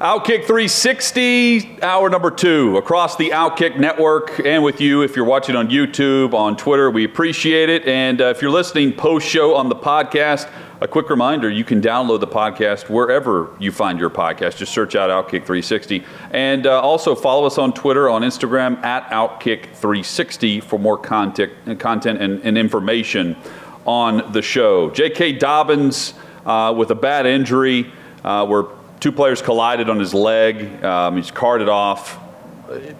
Outkick 360, hour number two, across the Outkick network, and with you if you're watching on YouTube, on Twitter. We appreciate it. And uh, if you're listening post show on the podcast, a quick reminder you can download the podcast wherever you find your podcast. Just search out Outkick 360. And uh, also follow us on Twitter, on Instagram, at Outkick 360 for more content, content and, and information on the show. J.K. Dobbins uh, with a bad injury. Uh, we're Two players collided on his leg. Um, he's carted off.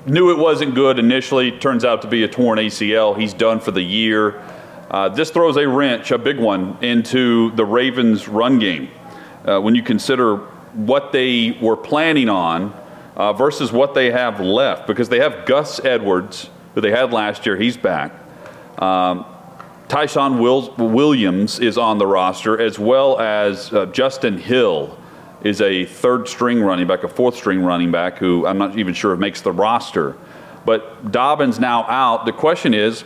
Knew it wasn't good initially. Turns out to be a torn ACL. He's done for the year. Uh, this throws a wrench, a big one, into the Ravens' run game. Uh, when you consider what they were planning on uh, versus what they have left, because they have Gus Edwards, who they had last year. He's back. Um, Ty'Son Williams is on the roster, as well as uh, Justice Hill is a third string running back, a fourth string running back who I'm not even sure makes the roster. But Dobbins now out. The question is,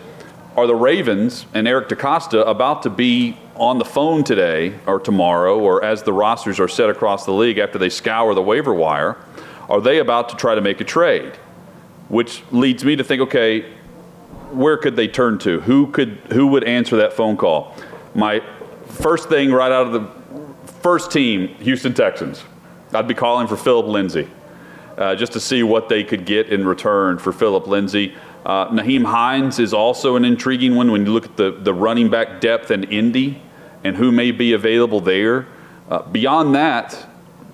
are the Ravens and Eric DeCosta about to be on the phone today or tomorrow, or as the rosters are set across the league after they scour the waiver wire, are they about to try to make a trade? Which leads me to think, okay, where could they turn to? Who could who would answer that phone call? My first thing right out of the First team, Houston Texans. I'd be calling for Philip Lindsay uh, just to see what they could get in return for Philip Lindsay. Uh, Nyheim Hines is also an intriguing one when you look at the, the running back depth in Indy and who may be available there. Uh, beyond that,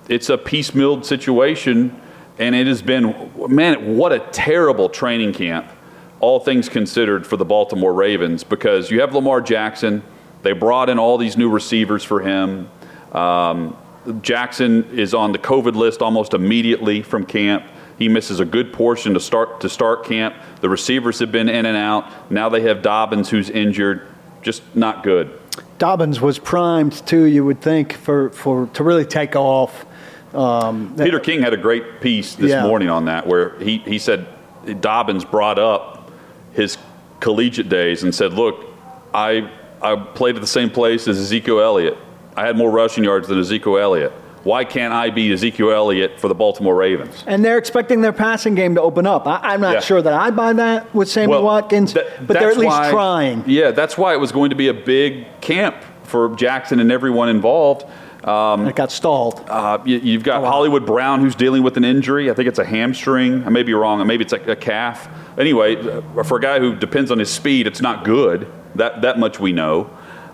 it's a piecemeal situation, and it has been, man, what a terrible training camp, all things considered, for the Baltimore Ravens because you have Lamar Jackson. They brought in all these new receivers for him. Um, Jackson is on the COVID list almost immediately from camp. He misses a good portion to start to start camp. The receivers have been in and out. Now they have Dobbins, who's injured. Just not good. Dobbins was primed too. You would think for, for to really take off. Um, Peter King had a great piece this yeah. morning on that, where he, he said Dobbins brought up his collegiate days and said, "Look, I I played at the same place as Ezekiel Elliott. I had more rushing yards than Ezekiel Elliott. Why can't I be Ezekiel Elliott for the Baltimore Ravens? And they're expecting their passing game to open up. I, am not yeah. sure that I buy that with Sammy well, Watkins, but they're at least why, trying. Yeah, that's why it was going to be a big camp for Jackson and everyone involved. Um, it got stalled. Uh, you, have got oh, Hollywood Brown, who's dealing with an injury. I think it's a hamstring. I may be wrong. Maybe it's a, a calf. Anyway, for a guy who depends on his speed, it's not good. That that much we know.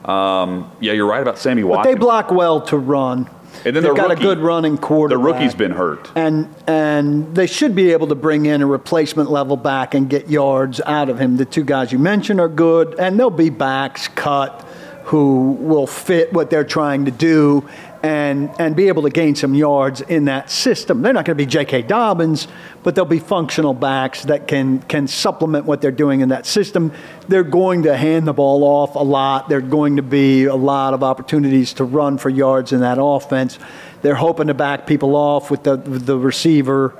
Um, yeah, you're right about Sammy Watkins. But they block well to run. And then they've got rookie, a good running quarterback. The rookie's been hurt, and and they should be able to bring in a replacement level back and get yards out of him. The two guys you mentioned are good, and there'll be backs cut who will fit what they're trying to do and, and be able to gain some yards in that system. They're not going to be J.K. Dobbins, but they'll be functional backs that can, can supplement what they're doing in that system. They're going to hand the ball off a lot. There are going to be a lot of opportunities to run for yards in that offense. They're hoping to back people off with the, the receiver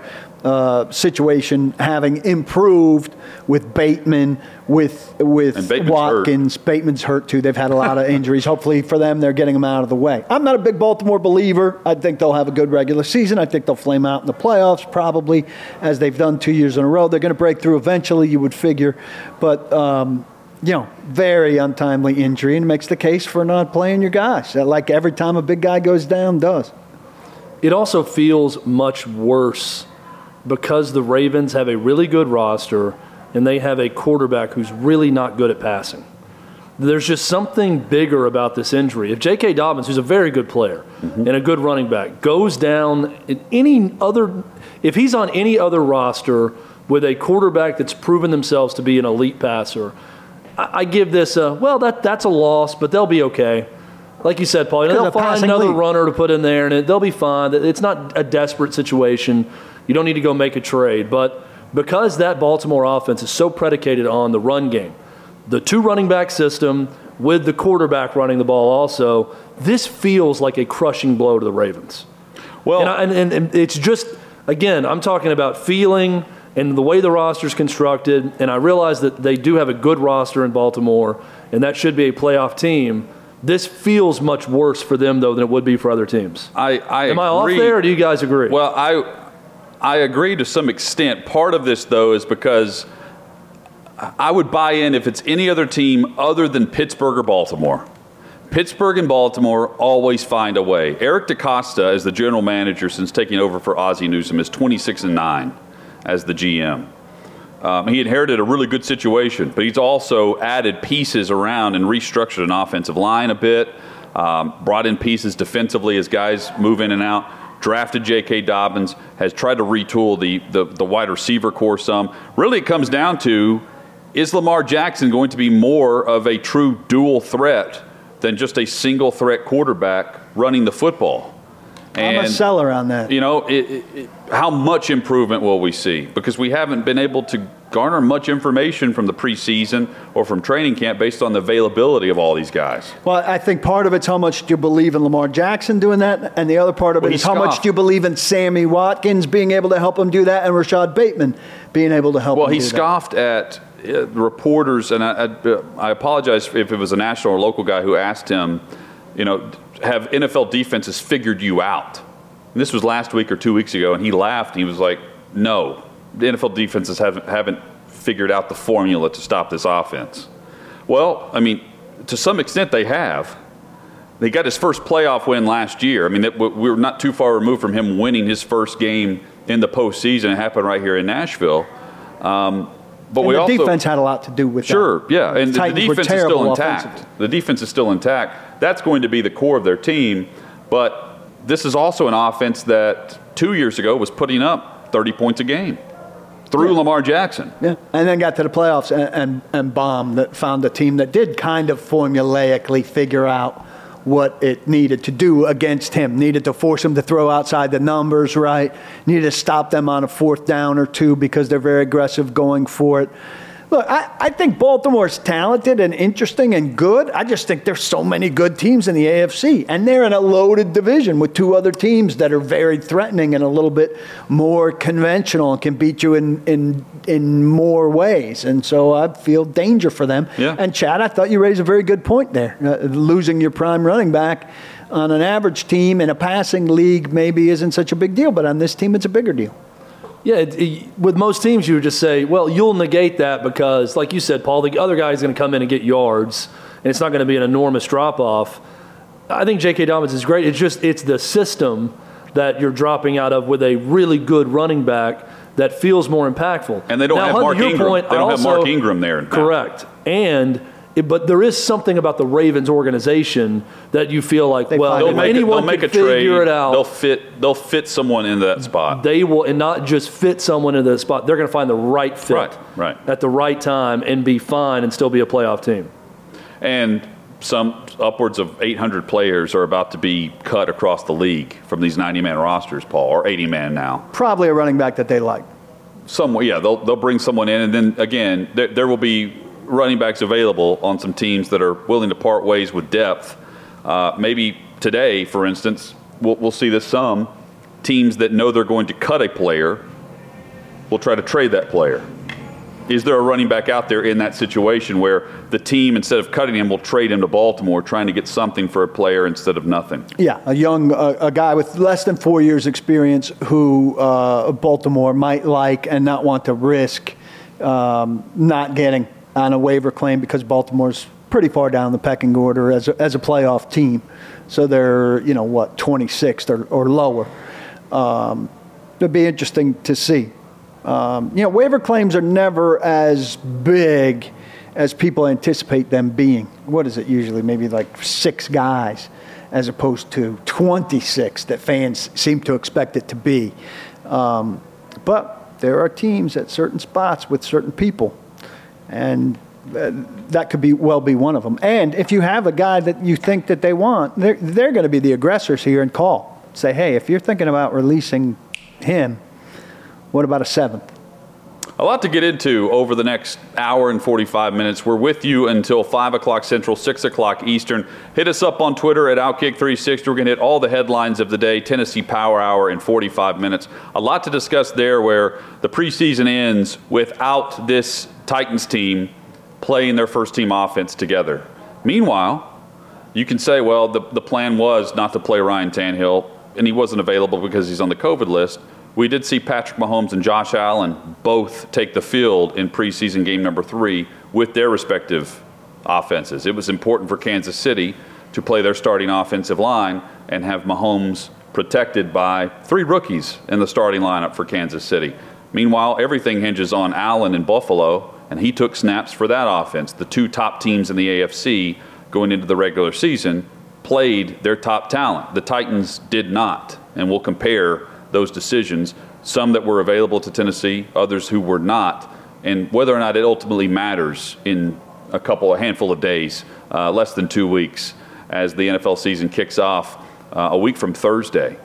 uh, situation having improved with Bateman, with with Watkins. Hurt. Bateman's hurt too. They've had a lot of injuries. Hopefully for them, they're getting them out of the way. I'm not a big Baltimore believer. I think they'll have a good regular season. I think they'll flame out in the playoffs probably, as they've done two years in a row. They're going to break through eventually, you would figure, but. Um, you know, very untimely injury and makes the case for not playing your guys. Like every time a big guy goes down, does. It also feels much worse because the Ravens have a really good roster and they have a quarterback who's really not good at passing. There's just something bigger about this injury. If J.K. Dobbins, who's a very good player mm-hmm. and a good running back, goes down in any other, if he's on any other roster with a quarterback that's proven themselves to be an elite passer, I, I give this a well. That that's a loss, but they'll be okay. Like you said, Paul, you know, they'll find another lead. runner to put in there, and it, they'll be fine. It's not a desperate situation. You don't need to go make a trade, but because that Baltimore offense is so predicated on the run game, the two running back system with the quarterback running the ball, also, this feels like a crushing blow to the Ravens. Well, And, I, and, and, it's just, again, I'm talking about feeling and the way the roster's constructed. And I realize that they do have a good roster in Baltimore, and that should be a playoff team. This feels much worse for them, though, than it would be for other teams. I, I Am I off there, or do you guys agree? Well, I I agree to some extent. Part of this, though, is because I would buy in if it's any other team other than Pittsburgh or Baltimore. Pittsburgh and Baltimore always find a way. Eric DeCosta, as the general manager since taking over for Ozzie Newsome, is 26 and 9 as the GM. Um, he inherited a really good situation, but he's also added pieces around and restructured an offensive line a bit, um, brought in pieces defensively as guys move in and out, drafted J.K. Dobbins, has tried to retool the, the, the wide receiver corps some. Really, it comes down to is Lamar Jackson going to be more of a true dual threat than just a single threat quarterback running the football? I'm a seller on that. you know, it, it, it- how much improvement will we see? Because we haven't been able to garner much information from the preseason or from training camp based on the availability of all these guys. Well, I think part of it's how much do you believe in Lamar Jackson doing that, and the other part of Well, it is how much do you believe in Sammy Watkins being able to help him do that, and Rashod Bateman being able to help Well, him he do that. scoffed at uh, reporters, and I, I, I apologize if it was a national or local guy who asked him, you know, have NFL defenses figured you out? And this was last week or two weeks ago, and he laughed. And He was like, no, the NFL defenses haven't, haven't figured out the formula to stop this offense. Well, I mean, to some extent they have. They got his first playoff win last year. I mean, it, we were not too far removed from him winning his first game in the postseason. It happened right here in Nashville. Um, but And we the also defense had a lot to do with Sure, that. yeah, and the were defense is still intact. The defense is still intact. That's going to be the core of their team. But this is also an offense that two years ago was putting up 30 points a game through Lamar Jackson. Yeah, and then got to the playoffs and, and, and bombed. That found a team that did kind of formulaically figure out what it needed to do against him. Needed to force him to throw outside the numbers, right? Needed to stop them on a fourth down or two because they're very aggressive going for it. Look, I, I think Baltimore's talented and interesting and good. I just think there's so many good teams in the AFC, and they're in a loaded division with two other teams that are very threatening and a little bit more conventional and can beat you in in in more ways. And so I feel danger for them. Yeah. And Chad, I thought you raised a very good point there. Uh, losing your prime running back on an average team in a passing league maybe isn't such a big deal, but on this team it's a bigger deal. Yeah, it, it- with most teams, you would just say, well, you'll negate that because, like you said, Paul, the other guy is going to come in and get yards, and it's not going to be an enormous drop off. I think J.K. Dobbins is great. It's just it's the system that you're dropping out of with a really good running back that feels more impactful. And they don't have Mark Ingram. Point, They don't have Mark Ingram there now. Correct. And it, but there is something about the Ravens organization that you feel like, They well, They'll if make, a, anyone they'll make can a trade. figure it out, They'll fit. They'll fit someone into that spot. they will and not just fit someone into the spot they're going to find the right fit Right, right. at the right time and be fine and still be a playoff team and some upwards of 800 players are about to be cut across the league from these 90-man rosters, Paul, or 80-man now. Probably a running back that they like. Some, yeah, they'll, they'll bring someone in, and then again, there, there will be running backs available on some teams that are willing to part ways with depth. Uh, maybe today, for instance, we'll, we'll see this some teams that know they're going to cut a player will try to trade that player. Is there a running back out there in that situation where the team, instead of cutting him, will trade him to Baltimore, trying to get something for a player instead of nothing? Yeah, a young uh, a guy with less than four years experience who uh, Baltimore might like and not want to risk um, not getting on a waiver claim because Baltimore's pretty far down the pecking order as a, as a playoff team. So they're you know what 26th or, or lower. Um, it'd be interesting to see. Um, you know, waiver claims are never as big as people anticipate them being. What is it usually? Maybe like six guys, as opposed to 26 that fans seem to expect it to be. Um, but there are teams at certain spots with certain people, and uh, that could be well be one of them. And if you have a guy that you think that they want, they're, they're going to be the aggressors here and call. Say, hey, if you're thinking about releasing him, what about a seventh? A lot to get into over the next hour and 45 minutes. We're with you until 5 o'clock Central, 6 o'clock Eastern. Hit us up on Twitter at Outkick360. We're going to hit all the headlines of the day, Tennessee Power Hour in 45 minutes. A lot to discuss there where the preseason ends without this Titans team playing their first team offense together. Meanwhile, you can say, well, the, the plan was not to play Ryan Tannehill, and he wasn't available because he's on the COVID list we did see Patrick Mahomes and Josh Allen both take the field in preseason game number three with their respective offenses. It was important for Kansas City to play their starting offensive line and have Mahomes protected by three rookies in the starting lineup for Kansas City. Meanwhile, everything hinges on Allen in Buffalo, and he took snaps for that offense. The two top teams in the AFC going into the regular season played their top talent. The Titans did not, and we'll compare those decisions, some that were available to Tennessee, others who were not, and whether or not it ultimately matters in a couple, a handful of days, uh, less than two weeks, as the NFL season kicks off uh, a week from Thursday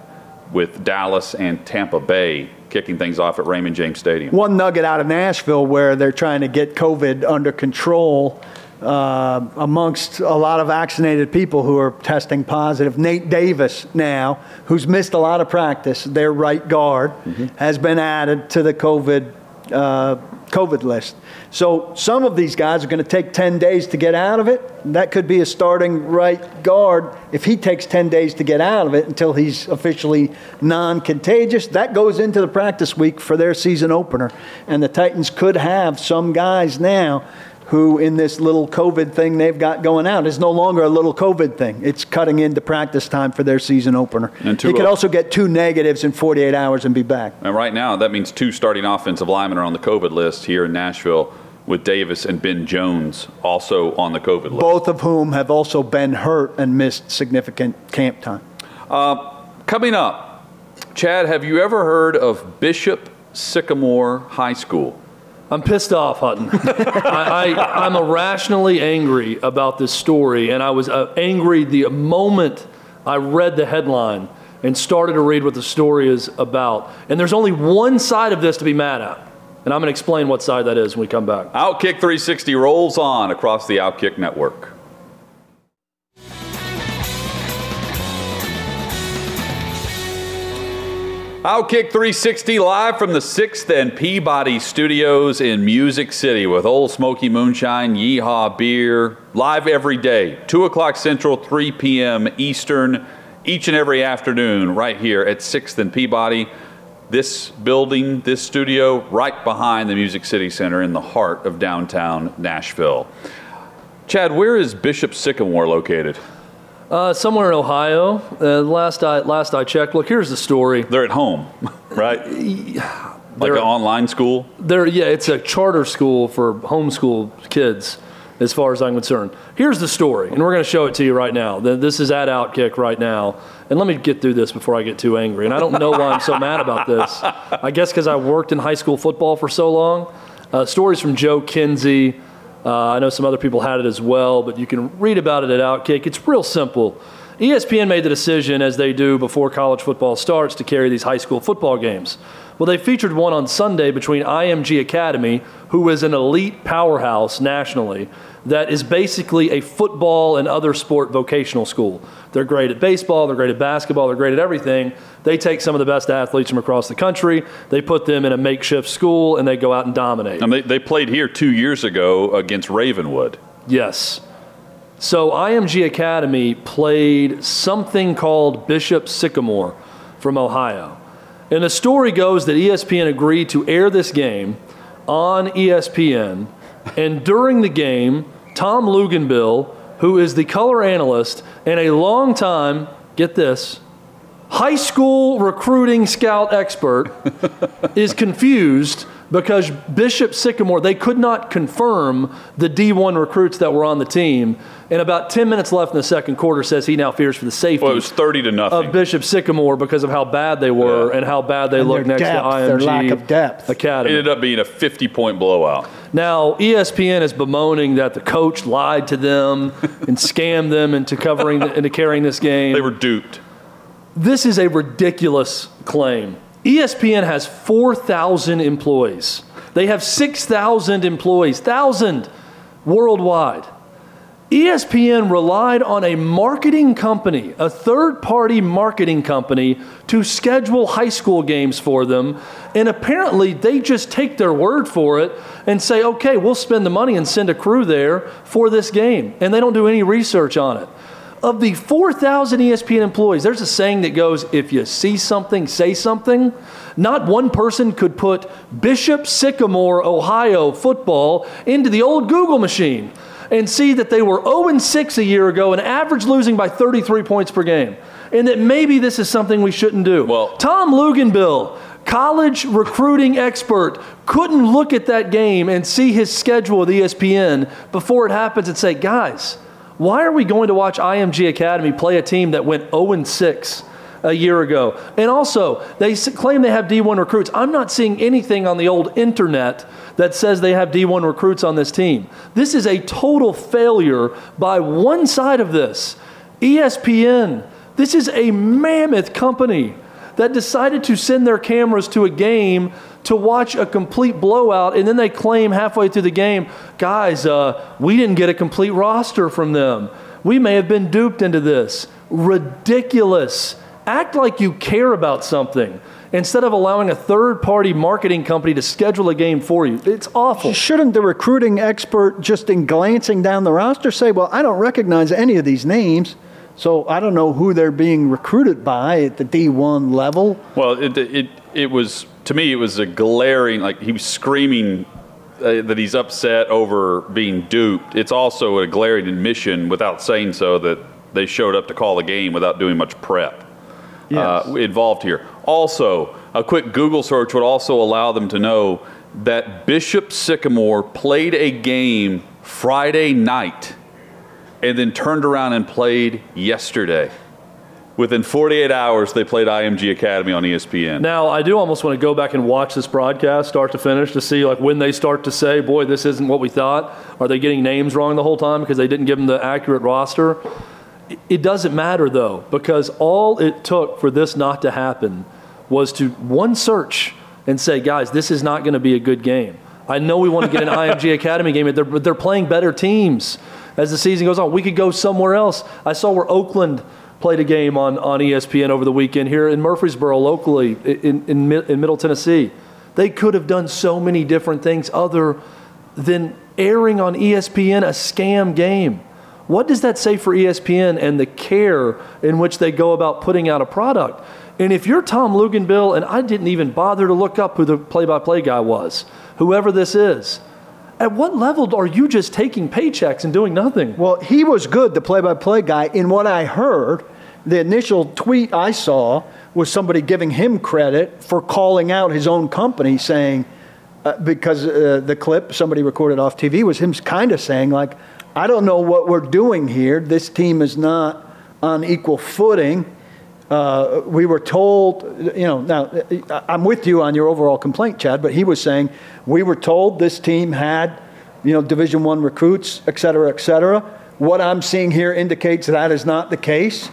with Dallas and Tampa Bay kicking things off at Raymond James Stadium. One nugget out of Nashville where they're trying to get COVID under control uh, amongst a lot of vaccinated people who are testing positive. Nate Davis, now, who's missed a lot of practice, their right guard, mm-hmm. has been added to the COVID. Uh, COVID list. So some of these guys are going to take 10 days to get out of it. That could be a starting right guard. If he takes 10 days to get out of it until he's officially non contagious, that goes into the practice week for their season opener. And the Titans could have some guys now who in this little COVID thing they've got going out is no longer a little COVID thing. It's cutting into practice time for their season opener. And two, he could also get two negatives in 48 hours and be back. And right now, that means two starting offensive linemen are on the COVID list here in Nashville with Davis and Ben Jones also on the COVID list. Both of whom have also been hurt and missed significant camp time. Uh, coming up, Chad, have you ever heard of Bishop Sycamore High School? I'm pissed off, Hutton. I, am irrationally angry about this story, and I was uh, angry the moment I read the headline and started to read what the story is about. And there's only one side of this to be mad at. And I'm going to explain what side that is when we come back. Outkick 360 rolls on across the Outkick network. Outkick 360 live from the 6th and Peabody Studios in Music City with Ole Smoky Moonshine, Yeehaw Beer, live every day, 2 o'clock Central, 3 p.m. Eastern, each and every afternoon, right here at 6th and Peabody. This building, this studio, right behind the Music City Center in the heart of downtown Nashville. Chad, where is Bishop Sycamore located? Uh, somewhere in Ohio. Uh, last I last I checked. Look, here's the story. They're at home, right? like an online school. They're yeah, it's a charter school for homeschool kids, as far as I'm concerned. Here's the story, and we're going to show it to you right now. This is at Outkick right now, and let me get through this before I get too angry. And I don't know why I'm so mad about this. I guess because I worked in high school football for so long. Uh, stories from Joe Kinsey. Uh, I know some other people had it as well, but you can read about it at Outkick. It's real simple. ESPN made the decision, as they do before college football starts, to carry these high school football games. Well, they featured one on Sunday between IMG Academy, who is an elite powerhouse nationally, that is basically a football and other sport vocational school. They're great at baseball, they're great at basketball, they're great at everything. They take some of the best athletes from across the country, they put them in a makeshift school, and they go out and dominate. And they, they played here two years ago against Ravenwood. Yes. So IMG Academy played something called Bishop Sycamore from Ohio. And the story goes that ESPN agreed to air this game on ESPN. And during the game, Tom Luginbill, who is the color analyst and a long time, get this, high school recruiting scout expert, is confused because Bishop Sycamore, they could not confirm the D1 recruits that were on the team. And about 10 minutes left in the second quarter says he now fears for the safety well, it was 30 to nothing. of Bishop Sycamore because of how bad they were yeah. and how bad they and look next depth, to IMG their lack of depth. Academy. It ended up being a 50 point blowout. Now, ESPN is bemoaning that the coach lied to them and scammed them into covering the, into carrying this game. They were duped. This is a ridiculous claim. ESPN has 4,000 employees. They have 6,000 employees, 1,000 worldwide. ESPN relied on a marketing company, a third party marketing company, to schedule high school games for them. And apparently, they just take their word for it and say, okay, we'll spend the money and send a crew there for this game. And they don't do any research on it. Of the 4,000 ESPN employees, there's a saying that goes, if you see something, say something. Not one person could put Bishop Sycamore, Ohio football into the old Google machine and see that they were 0 6 a year ago and average losing by 33 points per game. And that maybe this is something we shouldn't do. Well- Tom Luginbill, college recruiting expert, couldn't look at that game and see his schedule with ESPN before it happens and say, guys, why are we going to watch IMG Academy play a team that went 0 6 a year ago? And also, they claim they have D1 recruits. I'm not seeing anything on the old internet that says they have D1 recruits on this team. This is a total failure by one side of this. ESPN, this is a mammoth company that decided to send their cameras to a game to watch a complete blowout, and then they claim halfway through the game, guys, uh, we didn't get a complete roster from them. We may have been duped into this. Ridiculous. Act like you care about something instead of allowing a third party marketing company to schedule a game for you. It's awful. Shouldn't the recruiting expert, just in glancing down the roster, say, well, I don't recognize any of these names, so I don't know who they're being recruited by at the D1 level? Well, it, it, it was, to me, it was a glaring, like he was screaming uh, that he's upset over being duped. It's also a glaring admission, without saying so, that they showed up to call the game without doing much prep Yes. uh, involved here. Also, a quick Google search would also allow them to know that Bishop Sycamore played a game Friday night and then turned around and played yesterday. Within 48 hours, they played IMG Academy on ESPN. Now, I do almost want to go back and watch this broadcast start to finish to see like when they start to say, "Boy, this isn't what we thought." Are they getting names wrong the whole time because they didn't give them the accurate roster? It- doesn't matter though because all it took for this not to happen was to one search and say, "Guys, this is not going to be a good game." I know we want to get an IMG Academy game, but they're, they're playing better teams as the season goes on. We could go somewhere else. I saw where Oakland played a game on, on ESPN over the weekend here in Murfreesboro, locally in, in, in Middle Tennessee. They could have done so many different things other than airing on ESPN a scam game. What does that say for ESPN and the care in which they go about putting out a product? And if you're Tom Luginbill, and I didn't even bother to look up who the play by play guy was, whoever this is, at what level are you just taking paychecks and doing nothing? Well, he was good, the play by play guy. In what I heard, the initial tweet I saw was somebody giving him credit for calling out his own company, saying, uh, because uh, the clip somebody recorded off TV was him kind of saying, like, I don't know what we're doing here. This team is not on equal footing. Uh, we were told, you know, now I'm with you on your overall complaint, Chad, but he was saying we were told this team had, you know, Division One recruits, et cetera, et cetera. What I'm seeing here indicates that is not the case,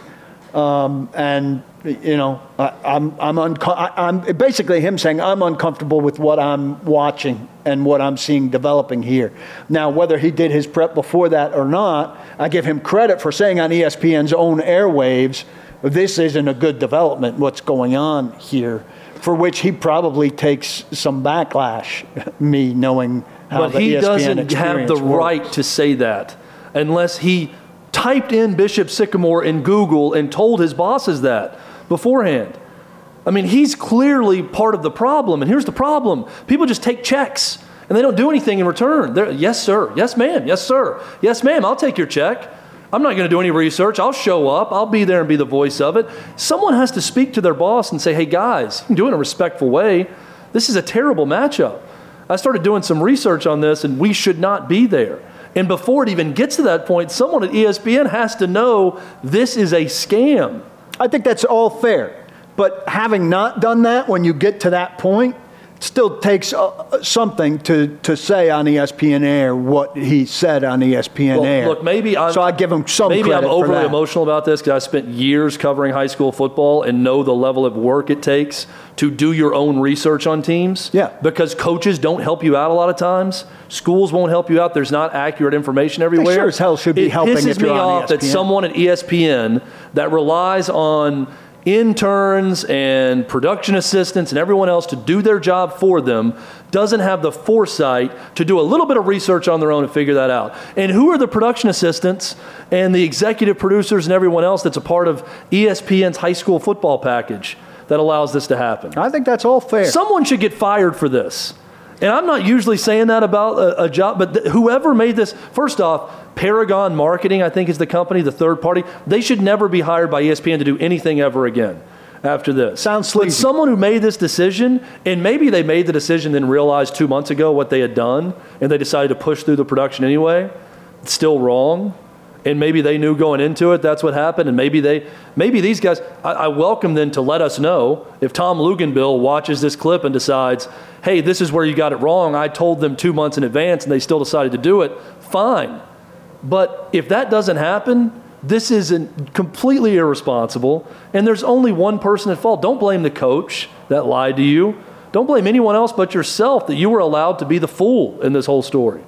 um, and you know, I, I'm I'm, unco- I, I'm basically him saying I'm uncomfortable with what I'm watching and what I'm seeing developing here. Now, whether he did his prep before that or not, I give him credit for saying on ESPN's own airwaves this isn't a good development, what's going on here, for which he probably takes some backlash, me knowing how but he ESPN doesn't have the works. right to say that unless he typed in Bishop Sycamore in Google and told his bosses that beforehand. I mean, he's clearly part of the problem. And here's the problem people just take checks and they don't do anything in return. They're, yes, sir. Yes, ma'am. Yes, sir. Yes, ma'am. I'll take your check. I'm not going to do any research. I'll show up. I'll be there and be the voice of it. Someone has to speak to their boss and say, hey, guys, you can do it in a respectful way. This is a terrible matchup. I started doing some research on this, and we should not be there. And before it even gets to that point, someone at ESPN has to know this is a scam. I think that's all fair. But having not done that, when you get to that point, still takes uh, something to, to say on ESPN Air what he said on ESPN Well, Air. look, maybe I'm, so I give him some Maybe I'm overly emotional about this because I spent years covering high school football and know the level of work it takes to do your own research on teams. Yeah. Because coaches don't help you out a lot of times. Schools won't help you out. There's not accurate information everywhere. sure as hell should be it helping pisses if you're me off that someone at ESPN that relies on interns and production assistants and everyone else to do their job for them doesn't have the foresight to do a little bit of research on their own and figure that out. And who are the production assistants and the executive producers and everyone else that's a part of ESPN's high school football package that allows this to happen? I think that's all fair. Someone should get fired for this. And I'm not usually saying that about a, a job, but th- whoever made this, first off, Paragon Marketing, I think, is the company, the third party. They should never be hired by ESPN to do anything ever again after this. Sounds But someone who made this decision, and maybe they made the decision then realized two months ago what they had done, and they decided to push through the production anyway, it's still wrong. And maybe they knew going into it that's what happened, and maybe they, maybe these guys. I, I welcome them to let us know if Tom Luginbill watches this clip and decides, "Hey, this is where you got it wrong." I told them two months in advance, and they still decided to do it. Fine, but if that doesn't happen, this is completely irresponsible, and there's only one person at fault. Don't blame the coach that lied to you. Don't blame anyone else but yourself that you were allowed to be the fool in this whole story.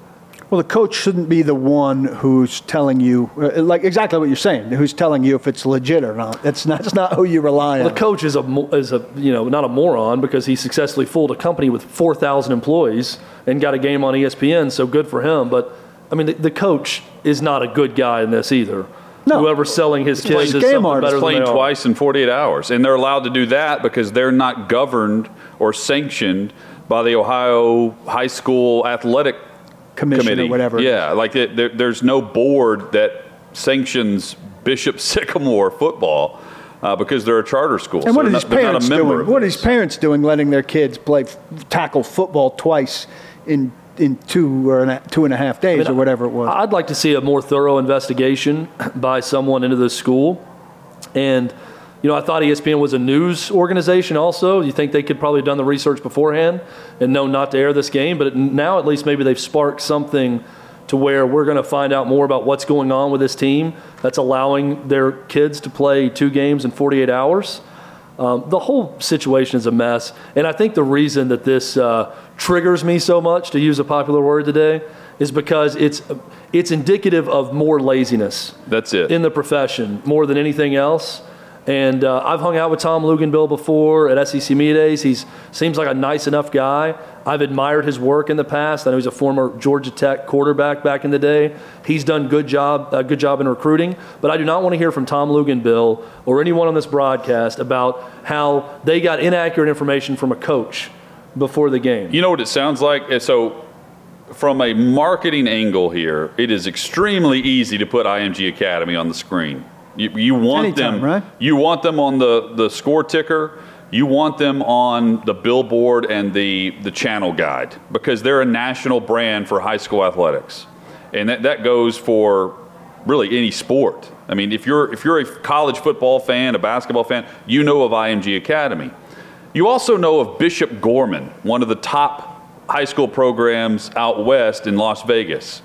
Well, the coach shouldn't be the one who's telling you, uh, like exactly what you're saying, who's telling you if it's legit or not. That's not, that's not who you rely on. The coach is a is a you know not a moron because he successfully fooled a company with 4,000 employees and got a game on ESPN. So good for him. But I mean, the, the coach is not a good guy in this either. No. Whoever's selling his kids is game something artist. better than playing they twice in 48 hours. And they're allowed to do that because they're not governed or sanctioned by the Ohio High School Athletic Commission Committee. or whatever. Yeah, like it, there, there's no board that sanctions Bishop Sycamore football uh, because they're a charter school. And So what are they're these not- they're not a parents doing? of What are this. these parents doing, letting their kids play f- tackle football twice in in two or a, two and a half days or whatever it was? I'd like to see a more thorough investigation by someone into this school. And, you know, I thought ESPN was a news organization also. You think they could probably have done the research beforehand and known not to air this game. But now at least maybe they've sparked something to where we're going to find out more about what's going on with this team that's allowing their kids to play two games in 48 hours. Um, the whole situation is a mess. And I think the reason that this uh, triggers me so much, to use a popular word today, is because it's, it's indicative of more laziness That's it. in the profession more than anything else. And uh, I've hung out with Tom Luginbill before at SEC Media Days. He seems like a nice enough guy. I've admired his work in the past. I know he's a former Georgia Tech quarterback back in the day. He's done good job, a good job in recruiting. But I do not want to hear from Tom Luginbill or anyone on this broadcast about how they got inaccurate information from a coach before the game. You know what it sounds like? Uh, So, from a marketing angle here, it is extremely easy to put IMG Academy on the screen. You, you want Anytime, them, right? You want them on the, the score ticker. You want them on the billboard and the, the channel guide because they're a national brand for high school athletics. And that, that goes for really any sport. I mean, if you're, if you're a college football fan, a basketball fan, you know of IMG Academy. You also know of Bishop Gorman, one of the top high school programs out west in Las Vegas.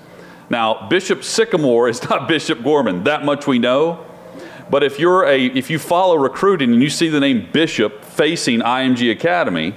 Now, Bishop Sycamore is not Bishop Gorman. That much we know. But if you're a if you follow recruiting and you see the name Bishop facing IMG Academy,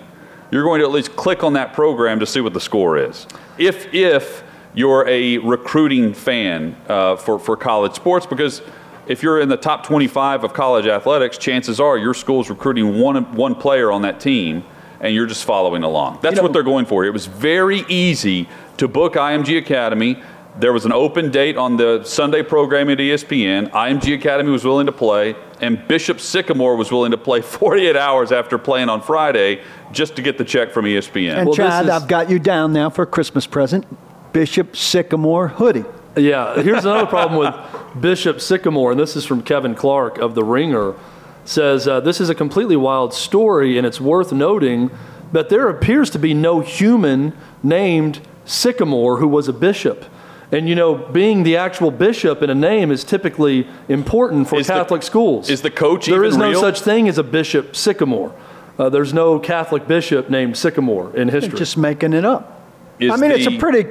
you're going to at least click on that program to see what the score is. If if you're a recruiting fan uh, for for college sports, because if you're in the top 25 of college athletics, chances are your school's recruiting one one player on that team, and you're just following along. That's know- what they're going for. It was very easy to book IMG Academy. There was an open date on the Sunday program at ESPN. IMG Academy was willing to play, and Bishop Sycamore was willing to play 48 hours after playing on Friday just to get the check from ESPN. and Well, this Chad, is- I've got you down now for a Christmas present. Bishop Sycamore hoodie. Yeah, here's another problem with Bishop Sycamore, and this is from Kevin Clark of The Ringer. Says uh, this is a completely wild story, and it's worth noting that there appears to be no human named Sycamore who was a bishop. And you know, being the actual bishop in a name is typically important for Is the- Catholic schools. is the coach There even is no real? such thing as a bishop Sycamore. Uh, there's no Catholic bishop named Sycamore in history. Just making it up. Is I mean, it's a pretty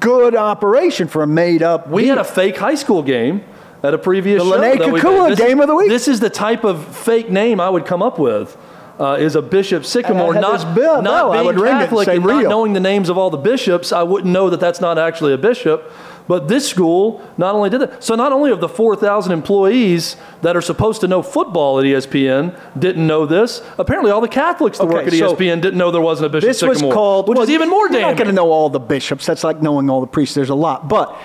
good operation for a made up. We had a fake high school game at a previous The show. Lene that we Kukua game of the week. This is the type of fake name I would come up with. Uh, is a bishop sycamore not, bill- not I being would ring it and Catholic and not knowing the names of all the bishops, I wouldn't know that that's not actually a bishop. But this school not only did that, so not only of the 4,000 employees that are supposed to know football at ESPN didn't know this. Apparently, all the Catholics that Okay, work at so ESPN didn't know there wasn't a bishop This was called, which well, is even more You're not going to know all the bishops. That's like knowing all the priests. There's a lot. But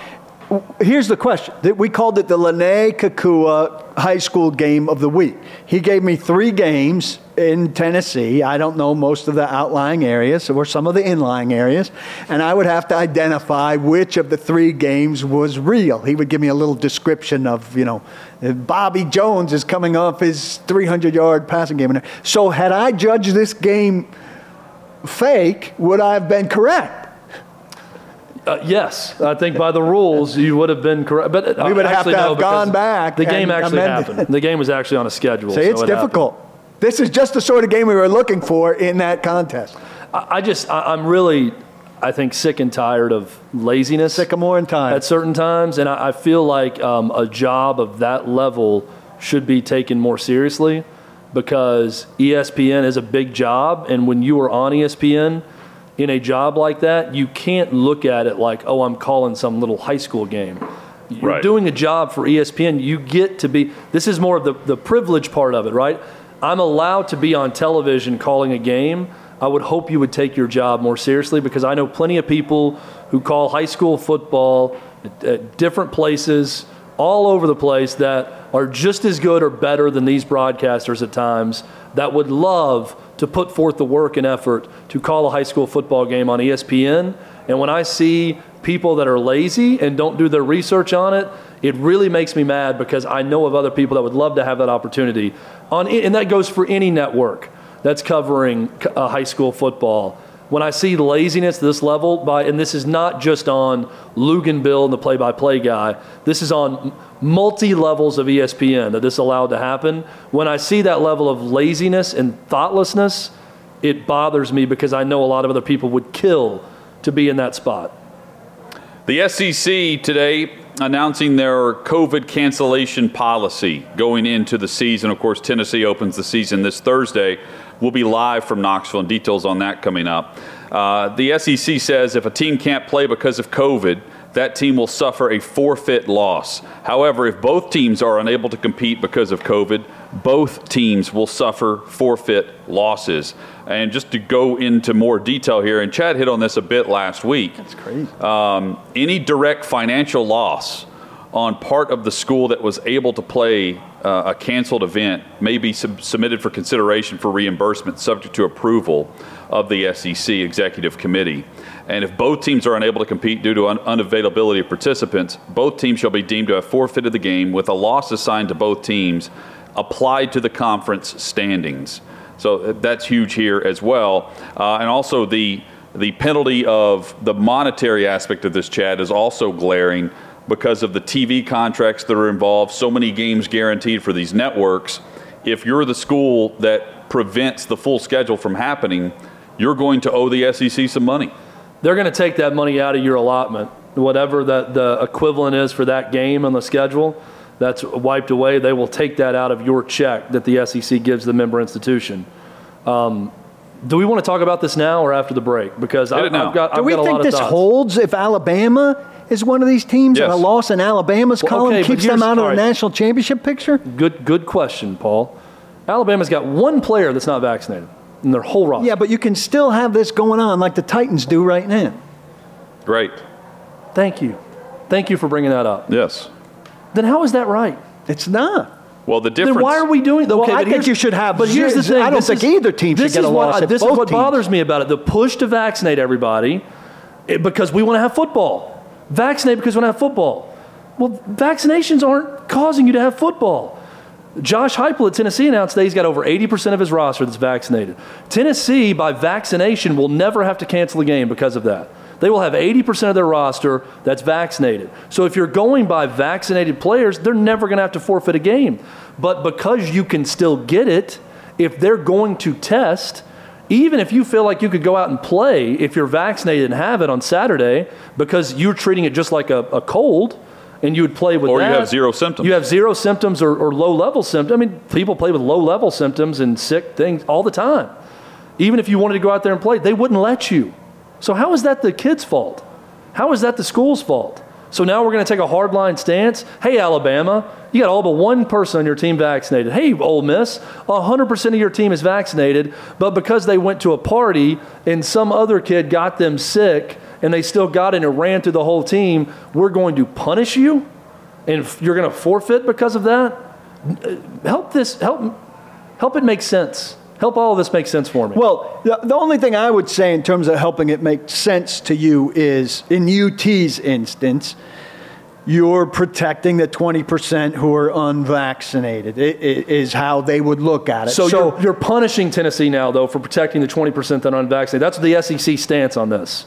here's the question: That we called it the Lene Kakua High School Game of the Week. He gave me three games in Tennessee. I don't know most of the outlying areas or some of the inlying areas, and I would have to identify which of the three games was real. He would give me a little description of, you know, Bobby Jones is coming off his 300-yard passing game. So had I judged this game fake, would I have been correct? Uh, yes, I think by the rules you would have been correct. But uh, We would have to no, have gone back The game actually amended. happened. The game was actually on a schedule. See, so it's it happened. difficult. This is just the sort of game we were looking for in that contest. I, I just, I, I'm really, I think, sick and tired of laziness. Sycamore and time. at certain times, and I, I feel like um, a job of that level should be taken more seriously because ESPN is a big job, and when you are on ESPN in a job like that, you can't look at it like, oh, I'm calling some little high school game. You're Right. doing a job for ESPN. You get to be. This is more of the the privilege part of it, right? I'm allowed to be on television calling a game. I would hope you would take your job more seriously because I know plenty of people who call high school football at, at different places all over the place that are just as good or better than these broadcasters at times that would love to put forth the work and effort to call a high school football game on ESPN. And when I see people that are lazy and don't do their research on it, it really makes me mad because I know of other people that would love to have that opportunity on, and that goes for any network that's covering uh, high school football. When I see laziness this level, by and this is not just on Luginbill and the play-by-play guy, this is on multi levels of ESPN that this allowed to happen. When I see that level of laziness and thoughtlessness, it bothers me because I know a lot of other people would kill to be in that spot. The SEC today announcing their COVID cancellation policy going into the season. Of course, Tennessee opens the season this Thursday. We'll be live from Knoxville and details on that coming up. Uh, the SEC says if a team can't play because of COVID, that team will suffer a forfeit loss. However, if both teams are unable to compete because of COVID, both teams will suffer forfeit losses. And just to go into more detail here, and Chad hit on this a bit last week. That's crazy. Um, any direct financial loss on part of the school that was able to play uh, a canceled event may be sub- submitted for consideration for reimbursement subject to approval of the SEC Executive Committee. And if both teams are unable to compete due to un- unavailability of participants, both teams shall be deemed to have forfeited the game with a loss assigned to both teams applied to the conference standings. So uh, that's huge here as well. Uh, and also the the penalty of the monetary aspect of this, Chad, is also glaring because of the TV contracts that are involved, so many games guaranteed for these networks. If you're the school that prevents the full schedule from happening, you're going to owe the SEC some money. They're going to take that money out of your allotment, whatever that the equivalent is for that game on the schedule. That's wiped away. They will take that out of your check that the SEC gives the member institution. Um, do we want to talk about this now or after the break? Because Hit I, it now. I've got, Do I've we got a think lot of this thoughts. holds if Alabama is one of these teams and Yes. a loss in Alabama's Well, column okay, keeps them out of all the right. national championship picture? Good, good question, Paul. Alabama's got one player that's not vaccinated in their whole roster. Yeah, but you can still have this going on like the Titans do right now. Right. Thank you. Thank you for bringing that up. Yes. Then how is that right? It's not. Well, the difference. Then why are we doing? Okay, Well, I think you should have But here's the thing. I don't this think is- either team should get a is what loss This is what teams- bothers me about it. The push to vaccinate everybody, it- because we want to have football. Vaccinate because we to have football. Well, vaccinations aren't causing you to have football. Josh Heupel at Tennessee announced that he's got over 80% of his roster that's vaccinated. Tennessee, by vaccination, will never have to cancel a game because of that. They will have 80% of their roster that's vaccinated. So if you're going by vaccinated players, they're never going to have to forfeit a game. But because you can still get it, if they're going to test, even if you feel like you could go out and play if you're vaccinated and have it on Saturday because you're treating it just like a, a cold and you would play with Or that. you have zero symptoms. You have zero symptoms or, or low level symptoms. I mean, people play with low level symptoms and sick things all the time. Even if you wanted to go out there and play, they wouldn't let you. So, how is that the kid's fault? How is that the school's fault? So now we're going to take a hardline stance. Hey, Alabama, you got all but one person on your team vaccinated. Hey, Ole Miss, 100% of your team is vaccinated, but because they went to a party and some other kid got them sick and they still got it and ran through the whole team, we're going to punish you and you're going to forfeit because of that? Uh, Help this, help, help it make sense. Help all of this make sense for me. Well, the, the only thing I would say in terms of helping it make sense to you is in UT's instance, you're protecting the 20% who are unvaccinated, is how they would look at it. So, you're, you're punishing Tennessee now, though, for protecting the 20% that are unvaccinated. That's the SEC stance on this.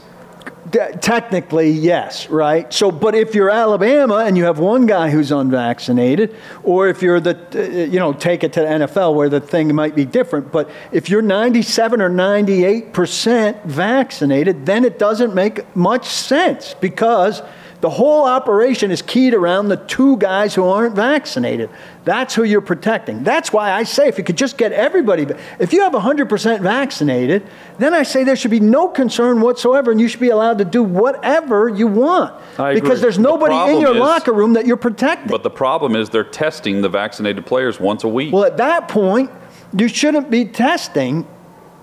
Technically, yes, right? So, but if you're Alabama and you have one guy who's unvaccinated, or if you're the, uh, you know, take it to the NFL where the thing might be different, but if you're 97 or 98% vaccinated, then it doesn't make much sense because the whole operation is keyed around the two guys who aren't vaccinated. That's who you're protecting. That's why I say if you could just get everybody, if you have 100% vaccinated, then I say there should be no concern whatsoever and you should be allowed to do whatever you want. I agree. Because there's The nobody in your is- locker room that you're protecting. But the problem is they're testing the vaccinated players once a week. well, at that point, you shouldn't be testing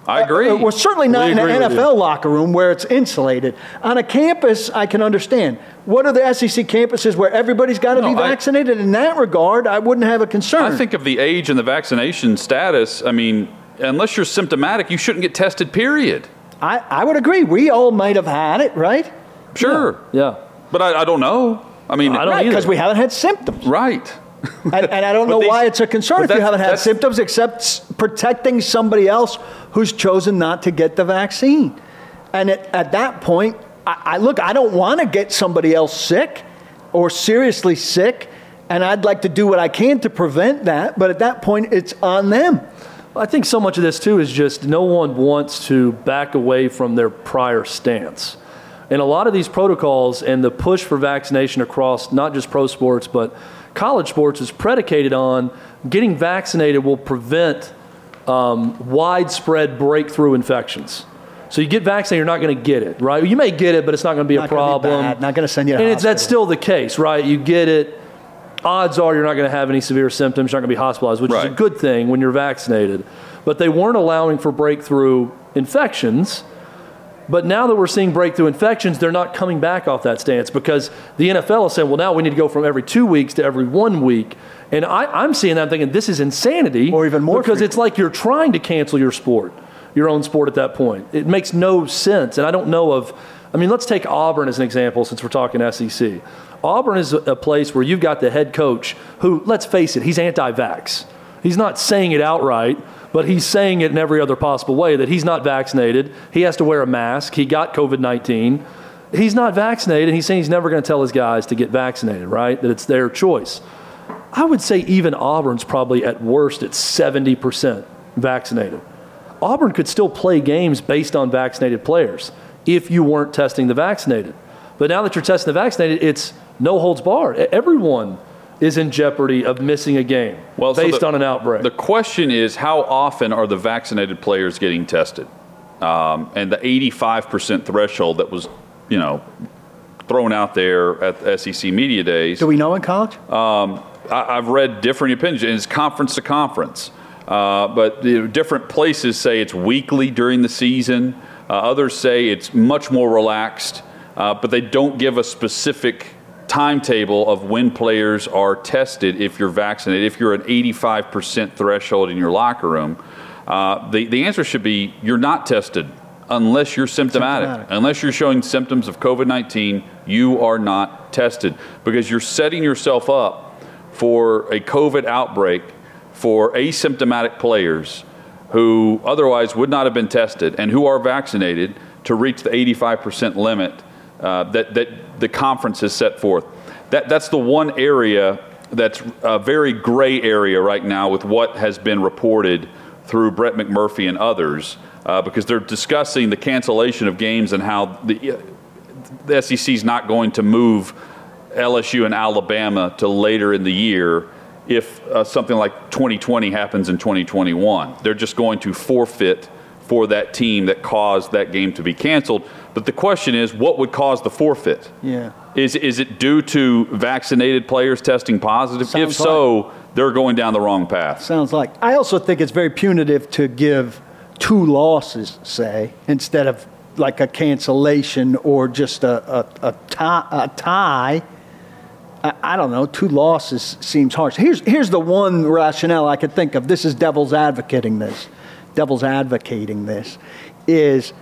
I agree. Uh, well, certainly not We in an agree you. NFL locker room where it's insulated. On a campus, I can understand. What are the SEC campuses where everybody's got to No, be I- vaccinated? in that regard, I wouldn't have a concern. I think of the age and the vaccination status. I mean, unless you're symptomatic, you shouldn't get tested, period. I, I would agree. We all might have had it, right? Sure. Yeah. But I, I don't know. I mean, I don't Right, either. because we haven't had symptoms. right. And, and I don't know these- why it's a concern if you haven't had symptoms except s- protecting somebody else who's chosen not to get the vaccine. And at, at that point, I, I look, I don't want to get somebody else sick or seriously sick, and I'd like to do what I can to prevent that, but at that point, it's on them. I think so much of this too is just no one wants to back away from their prior stance. And a lot of these protocols and the push for vaccination across not just pro sports but college sports is predicated on getting vaccinated will prevent um, widespread breakthrough infections. So you get vaccinated, you're not going to get it, right? You may get it, but it's not going to be Not a gonna be problem. bad, not gonna send you to And it's, that's still the case, right? You get it. Odds are you're not going to have any severe symptoms. You're not going to be hospitalized, which is a good thing when you're vaccinated. But they weren't allowing for breakthrough infections. But now that we're seeing breakthrough infections, they're not coming back off that stance because the NFL is saying, well, now we need to go from every two weeks to every one week. And I, I'm seeing that I'm thinking this is insanity. Or even more Because it's like you're trying to cancel your sport, your own sport at that point. It makes no sense. And I don't know of, I mean, let's take Auburn as an example since we're talking SEC. Auburn is a a place where you've got the head coach who, let's face it, he's anti vax. He's not saying it outright, but he's saying it in every other possible way that he's not vaccinated. He has to wear a mask. He got COVID 19. He's not vaccinated. and He's saying he's never going to tell his guys to get vaccinated, right? That it's their choice. I would say even Auburn's probably at worst at 70% vaccinated. Auburn could still play games based on vaccinated players if you weren't testing the vaccinated. But now that you're testing the vaccinated, it's no holds barred. Everyone is in jeopardy of missing a game Well, so based the- on an outbreak. The question is, how often are the vaccinated players getting tested? Um, and the 85% threshold that was, you know, thrown out there at the SEC media days. Do we know in college? I, I've read different opinions. and It's conference to conference, uh, but you know, different places say it's weekly during the season. Uh, others say it's much more relaxed, uh, but they don't give a specific timetable of when players are tested if you're vaccinated. If you're an 85% threshold in your locker room, uh, the the answer should be you're not tested unless you're symptomatic. Symptomatic. Unless you're showing symptoms of COVID 19, you are not tested because you're setting yourself up for a COVID outbreak for asymptomatic players who otherwise would not have been tested and who are vaccinated to reach the 85% limit uh, that, that the conference has set forth. That, that's the one area that's a very gray area right now with what has been reported through Brett McMurphy and others uh, because they're discussing the cancellation of games and how the, the SEC is not going to move LSU and Alabama to later in the year if uh, something like 2020 happens in 2021. They're just going to forfeit for that team that caused that game to be canceled. But the question is, what would cause the forfeit? Yeah. Is, is it due to vaccinated players testing positive? Sounds if so, they're going down the wrong path. Sounds like. I also think it's very punitive to give two losses, say, instead of like a cancellation or just a, a, a, tie, a tie. I, I don't know. Two losses seems harsh. Here's, here's the one rationale I could think of. This is devil's advocating this. Devil's advocating this is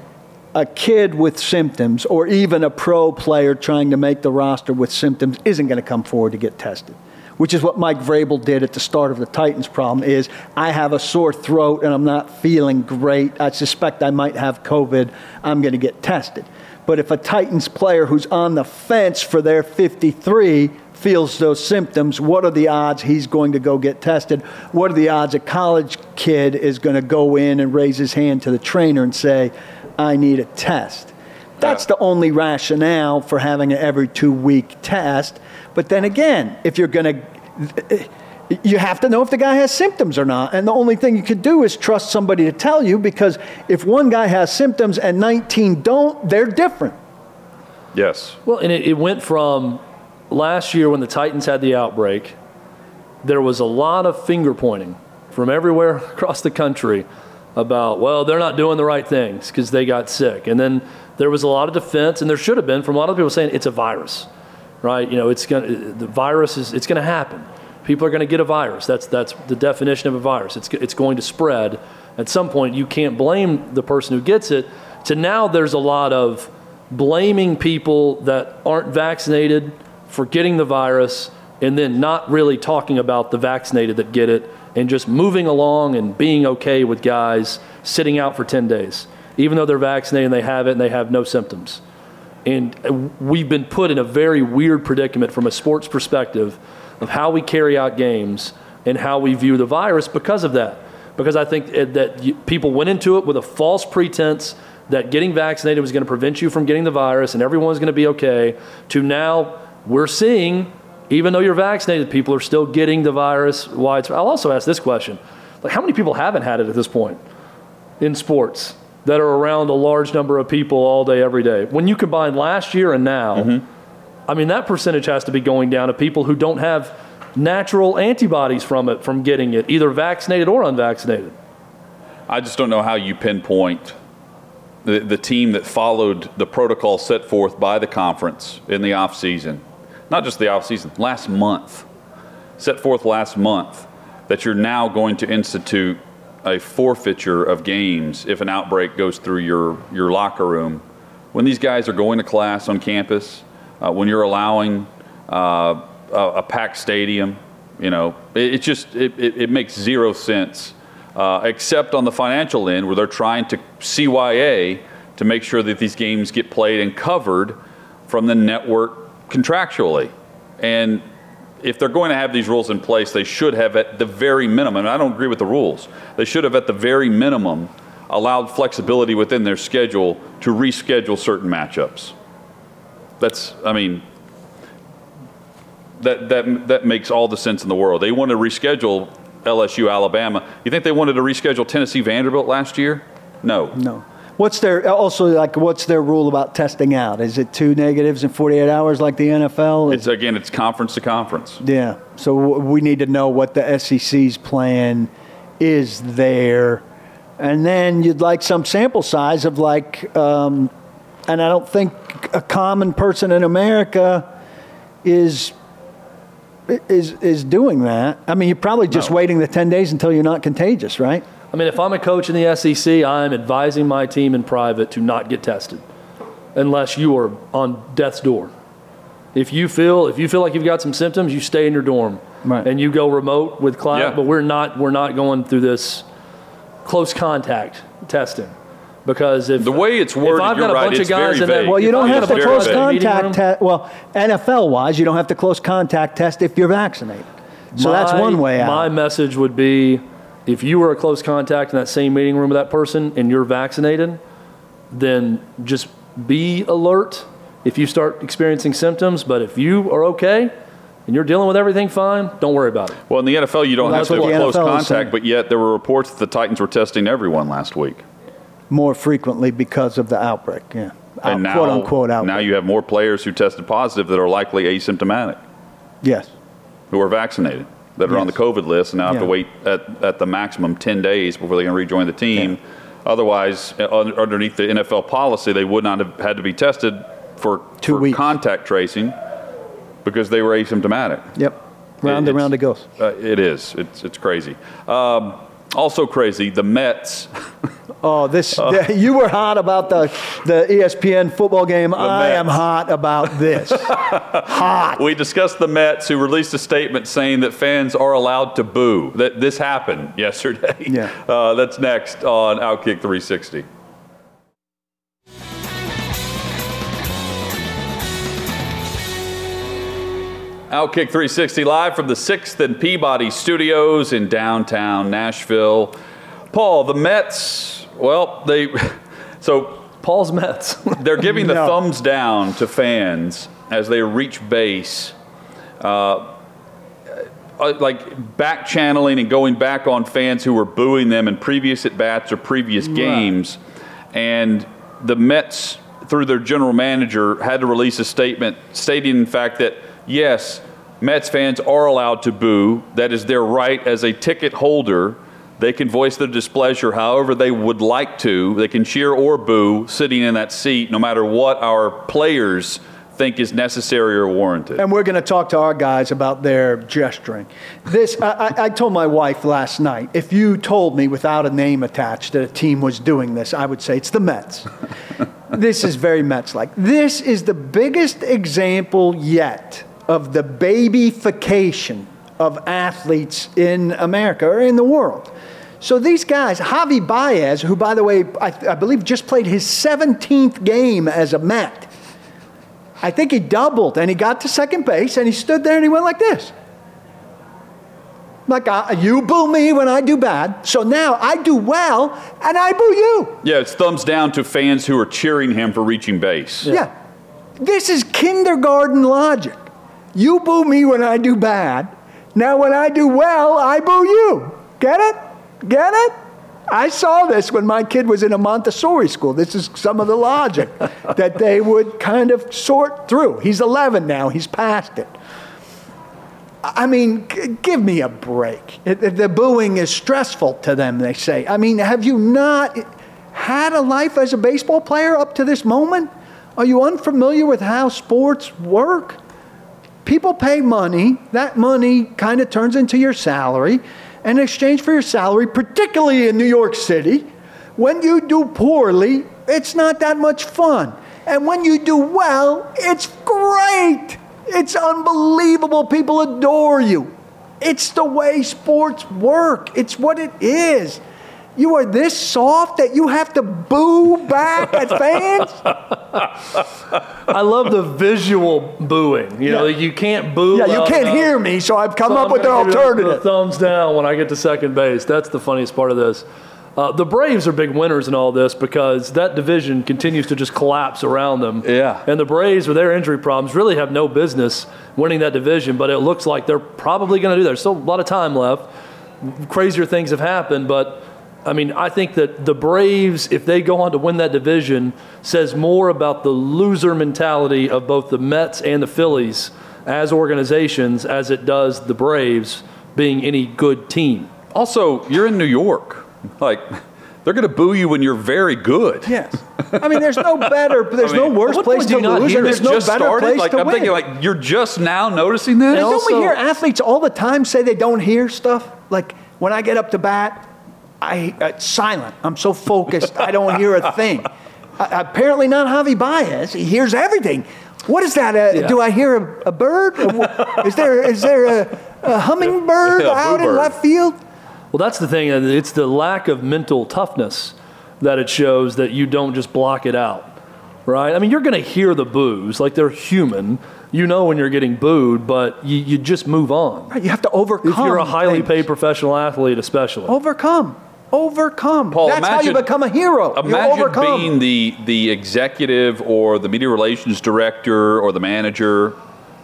a kid with symptoms or even a pro player trying to make the roster with symptoms isn't going to come forward to get tested which is what mike vrabel did at the start of the titans problem is i have a sore throat and i'm not feeling great. I suspect i might have covid. I'm going to get tested. But if a titans player who's on the fence for their 53 feels those symptoms, what are the odds he's going to go get tested? What are the odds a college kid is going to go in and raise his hand to the trainer and say, I need a test? That's the only rationale for having an every two week test. But then again, if you're going to, you have to know if the guy has symptoms or not. And the only thing you could do is trust somebody to tell you because if one guy has symptoms and 19 don't, they're different. Yes. Well, and it, it went from last year when the Titans had the outbreak, there was a lot of finger pointing from everywhere across the country about, well, they're not doing the right things because they got sick. And then there was a lot of defense, and there should have been from a lot of people saying it's a virus, right? You know, it's going the virus is it's going to happen. People are going to get a virus. That's that's the definition of a virus. It's it's going to spread. At some point, you can't blame the person who gets it. To now, there's a lot of blaming people that aren't vaccinated for getting the virus and then not really talking about the vaccinated that get it and just moving along and being okay with guys sitting out for 10 days, even though they're vaccinated and they have it and they have no symptoms. And we've been put in a very weird predicament from a sports perspective of how we carry out games and how we view the virus because of that. Because I think that people went into it with a false pretense that getting vaccinated was going to prevent you from getting the virus and everyone's going to be okay, to now we're seeing, even though you're vaccinated, people are still getting the virus widespread. I'll also ask this question like, how many people haven't had it at this point in sports that are around a large number of people all day, every day? When you combine last year and now, mm-hmm. I mean, that percentage has to be going down to people who don't have natural antibodies from it, from getting it, either vaccinated or unvaccinated. I just don't know how you pinpoint the, the team that followed the protocol set forth by the conference in the offseason not just the off season, last month, set forth last month, that you're now going to institute a forfeiture of games if an outbreak goes through your, your locker room. When these guys are going to class on campus, uh, when you're allowing uh, a, a, packed stadium, you know, it, it just it, it, it, makes zero sense, uh, except on the financial end where they're trying to CYA to make sure that these games get played and covered from the network contractually. And if they're going to have these rules in place, they should have at the very minimum, I don't agree with the rules, they should have at the very minimum allowed flexibility within their schedule to reschedule certain matchups. That's, I mean, that, that, that makes all the sense in the world. They wanted to reschedule LSU, Alabama. You think they wanted to reschedule Tennessee, Vanderbilt last year? No. No. What's their also like? What's their rule about testing out? Is it two negatives in 48 hours like the NFL? It's again, it's conference to conference. Yeah. So we need to know what the SEC's plan is there, and then you'd like some sample size of like, um, and I don't think a common person in America is is is doing that. I mean, you're probably just no. waiting the 10 days until you're not contagious, right? I mean, if I'm a coach in the SEC, I'm advising my team in private to not get tested unless you are on death's door. If you feel if you feel like you've got some symptoms, you stay in your dorm right. and you go remote with class. Yeah. But we're not we're not going through this close contact testing because if the way it's worded, if I've got a right, bunch of guys in that, well, you don't have to close contact test. Well, NFL wise, you don't have to close contact test if you're vaccinated. So my, that's one way out. My message would be if you were a close contact in that same meeting room with that person and you're vaccinated, then just be alert if you start experiencing symptoms. But if you are okay and you're dealing with everything fine, don't worry about it. Well, in the NFL, you don't Well, have to have what close NFL contact, but yet there were reports that the Titans were testing everyone last week. More frequently because of the outbreak. Yeah. Out- And now, quote unquote outbreak. now you have more players who tested positive that are likely asymptomatic, yes. who are vaccinated, that are on the COVID list and now have to wait at, at the maximum 10 days before they can rejoin the team. Otherwise, uh, underneath the NFL policy, they would not have had to be tested for, Two for weeks. contact tracing because they were asymptomatic. Yep. Round and round it goes. Uh, it is. It's, it's crazy. Um, also crazy, the Mets. Oh, this you were hot about the the ESPN football game. I am hot about this. hot. We discussed the Mets, who released a statement saying that fans are allowed to boo. That this happened yesterday. Yeah. Uh, that's next on Outkick 360. Outkick 360 live from the 6th and Peabody Studios in downtown Nashville. Paul, the Mets, well, they so Paul's Mets. they're giving the No. thumbs down to fans as they reach base, uh, uh, like back channeling and going back on fans who were booing them in previous at bats or previous games. And the Mets, through their general manager, had to release a statement stating, in fact, that yes, Mets fans are allowed to boo. That is their right as a ticket holder. They can voice their displeasure however they would like to. They can cheer or boo sitting in that seat, no matter what our players think is necessary or warranted. And we're going to talk to our guys about their gesturing. This, I, I, told my wife last night, if you told me without a name attached that a team was doing this, I would say it's the Mets. this is very Mets like. This is the biggest example yet of the babyfication of athletes in America or in the world. So these guys, Javy Baez, who by the way, I, I believe just played his 17th game as a Met. I think he doubled and he got to second base and he stood there and he went like this. Like, uh, you boo me when I do bad, so now I do well and I boo you. yeah, it's thumbs down to fans who are cheering him for reaching base. Yeah. This is kindergarten logic. You boo me when I do bad. Now, when I do well, I boo you. Get it? Get it? I saw this when my kid was in a Montessori school. This is some of the logic that they would kind of sort through. He's 11 now, he's past it. I mean, g- give me a break. The booing is stressful to them, they say. I mean, have you not had a life as a baseball player up to this moment? Are you unfamiliar with how sports work? People pay money. That money kind of turns into your salary. In exchange for your salary, particularly in New York City, when you do poorly, it's not that much fun. And when you do well, it's great. It's unbelievable. People adore you. It's the way sports work, it's what it is. You are this soft that you have to boo back at fans? I love the visual booing. You know, you can't boo. Yeah, you can't enough. hear me, so I've come So up I'm with an gonna give it a- alternative. a thumbs down when I get to second base. That's the funniest part of this. Uh, the Braves are big winners in all this because that division continues to just collapse around them. Yeah. And the Braves, with their injury problems, really have no business winning that division, but it looks like they're probably going to do that. There's still a lot of time left. Crazier things have happened, but I mean, I think that the Braves, if they go on to win that division, says more about the loser mentality of both the Mets and the Phillies as organizations as it does the Braves being any good team. Also, you're in New York. Like, they're going to boo you when you're very good. Yes. I mean, there's no better, there's I mean, no worse place to do you not lose, hear and there's no just better started. place Like, to I'm win. thinking, like, you're just now noticing this. and don't also- we hear athletes all the time say they don't hear stuff? Like, when I get up to bat, I, it's silent. I'm so focused, I don't hear a thing. Uh, apparently not Javy Baez. He hears everything. What is that? Uh, Yeah. Do I hear a, a bird? Is there, is there a, a hummingbird Yeah, out in left field? Well, that's the thing. uh, It's the lack of mental toughness that it shows that you don't just block it out, right? I mean, you're going to hear the boos, like they're human. you know when you're getting booed, but you, you just move on. Right, you have to overcome. If you're a highly things. paid professional athlete, especially. overcome, overcome. Paul, That's how you become a hero. Imagine being the the executive or the media relations director or the manager,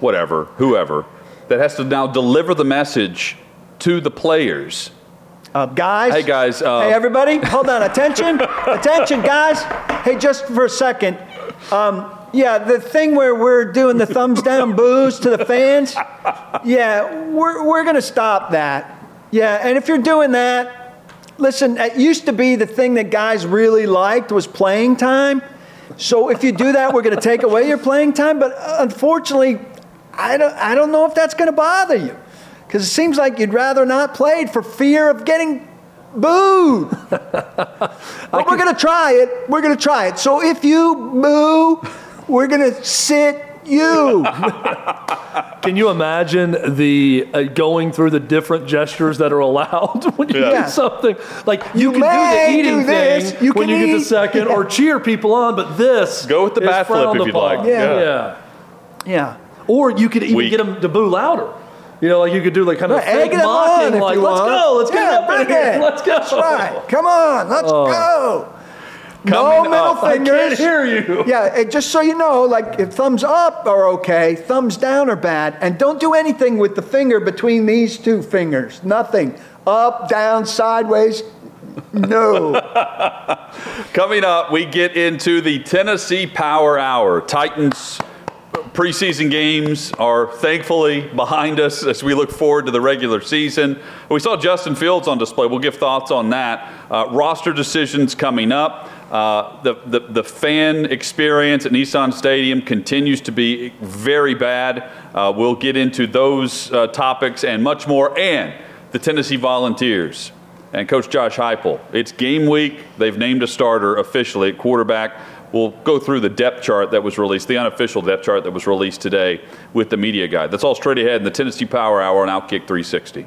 whatever, whoever, that has to now deliver the message to the players. Uh, guys. Hey, guys, uh, hey, everybody. Hold on. Attention. Attention, guys. Hey, just for a second. Um, yeah, the thing where we're doing the thumbs down boos to the fans. Yeah, we're, we're going to stop that. Yeah, and if you're doing that, listen, it used to be the thing that guys really liked was playing time. So if you do that, we're going to take away your playing time. But uh, unfortunately, I don't, I don't know if that's going to bother you. Because it seems like you'd rather not play for fear of getting booed. but we're going to try it. We're going to try it. So if you boo, we're going to sit you. Can you imagine the uh, going through the different gestures that are allowed when you Yeah. do something? Like you, You can do the eating do this, thing you when can you get eat. the second, or cheer people on, but this Go with the is bat flip frowned if you'd upon. like. Yeah. yeah. yeah. Or you could even Weak. get them to boo louder. You know, like you could do like kind of Right, egg fake them on mocking, like let's want. go, let's get yeah, up in bring here, it. let's go. That's right. Come on, let's go. No middle up. I fingers. can't hear you. Yeah, and just so you know, like if thumbs up are okay, thumbs down are bad, and don't do anything with the finger between these two fingers. Nothing. Up, down, sideways. No. Coming up, we get into the Tennessee Power Hour. Titans preseason games are thankfully behind us as we look forward to the regular season. We saw Justin Fields on display. We'll give thoughts on that. Uh, roster decisions coming up. Uh, the, the, the fan experience at Nissan Stadium continues to be very bad. Uh, we'll get into those uh, topics and much more. And the Tennessee Volunteers and Coach Josh Heupel. It's game week. They've named a starter officially at quarterback. We'll go through the depth chart that was released, the unofficial depth chart that was released today with the media guide. That's all straight ahead in the Tennessee Power Hour on Outkick 360.